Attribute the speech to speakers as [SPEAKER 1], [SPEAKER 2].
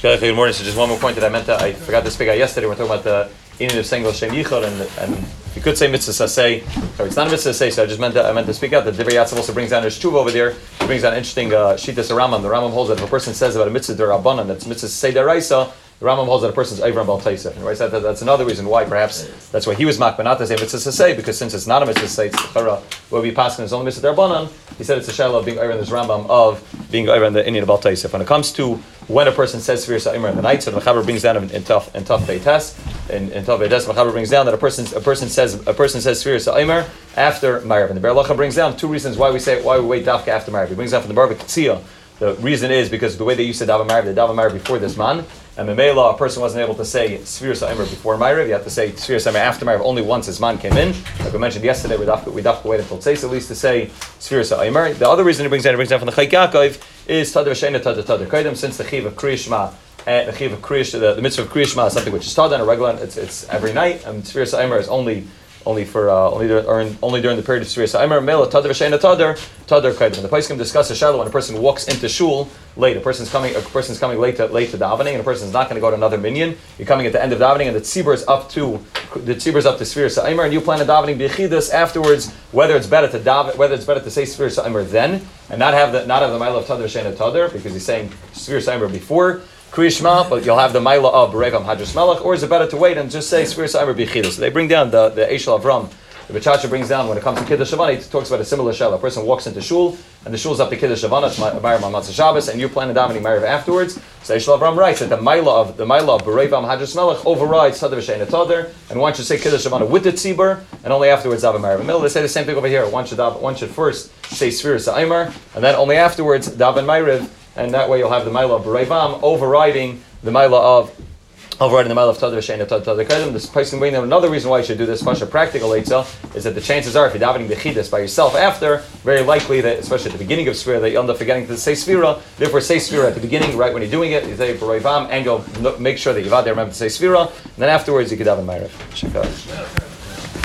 [SPEAKER 1] Good morning. So just one more point that I meant to, I forgot to speak out yesterday. We're talking about the inyan of saying Shem Yichud, and, and you could say mitzvah say. Sorry, it's not a mitzvah say. So I just meant to, I meant to speak out. The Divrei Yatziv also brings down his tshuva over there. He brings down interesting uh, shitas Rambam. The Rambam holds that if a person says about a mitzvah derabanan, that's mitzvah say deraisa. The Rambam holds that a person's Avram Bal Taisif. And right, that, that's another reason why, perhaps, that's why he was makba not to say mitzvah say, because since it's not a mitzvah say, it's chara, will be passing his only mitzvah derbanan, he said it's a of being in this Rambam of being in the inyan Bal Taisif. When it comes to when a person says Sfir Sa'imer the night, so the Mechaber brings down in, tough in tough Beites, in, in tough Beites, Mechaber brings down that a person a person says a person says Sfir Sa'imer after Ma'ariv. And the Biur Halacha brings down two reasons why we say why we wait Dafka after Ma'ariv. He brings down from the Barbik Tzia. The reason is because the way they used to daven Ma'ariv, they daven Ma'ariv before this man, and Memela, a person wasn't able to say Sfir Sa'imer before Ma'ariv, you have to say Sfir Sa'imer after Ma'ariv only once his man came in. Like we mentioned yesterday, we have we to wait until Tzeis at least to say Sfir Sa'imer. The other reason he brings down, he brings down from the Chayk Yaakov is Tadr Shena Tadr Tadr Kaidim, since the Chiv of Kriyishma and the chiv of kriyish, the, the mitzvah of kriyishma is something which is taught on a regular. It's, it's every night, and Sfir Sa'imer is only only for uh, only during, only during the period of Sfir Sa'imer. Mela Tadr Shena Tadr Tadr Kaidim. The Paiskim discuss a shallow when a person walks into shul late. A person's coming a person's coming late to late to davening, and a person's not going to go to another minyan. You're coming at the end of davening, and the tzibur is up to the tzibur is up to Sfir Sa'imer, and you plan on davening bichidus afterwards. Whether it's better to daven, whether it's better to say Sfir Sa'imer then and not have the not have the mile of Tadr Shena Tadr because he's saying Sfir Sa'imer before. Kriyishma, but you'll have the Maila of Berevam Hadras Melech, or is it better to wait and just say Svir Sa'imer Bichida? So they bring down the, the Eshel Avram. The Bachacha brings down when it comes to Kiddush Levana, he talks about a similar shell. A person walks into shul, and the shul's up to Kiddush Levana, it's Bayram Motzei Shabbos, and you plan to davening Mariv afterwards. So Eshel Avram writes that the Maila of the Maila of Berevam Hadras Melech overrides Tadr V'Shein Tadr, and one should say Kiddush Levana with the Tzibur, and only afterwards daven Mariv. Middle, they say the same thing over here. One should one should first say Svir Sa'imer, and then only afterwards daven Mariv, and that way you'll have the Maila of Berevam overriding the Maila of overriding the Maila of Tadr Shein Tadr. This person bringing them another reason why you should do this much a practical Eitzah is that the chances are if you're davening Bechidus by yourself after, very likely that especially at the beginning of Sphira that you end up forgetting to say Sphira. Therefore say Sphira at the beginning, right when you're doing it, you say Berevam and go make sure that you've out there remember to say Sphira, and then afterwards you can daven Ma'ariv.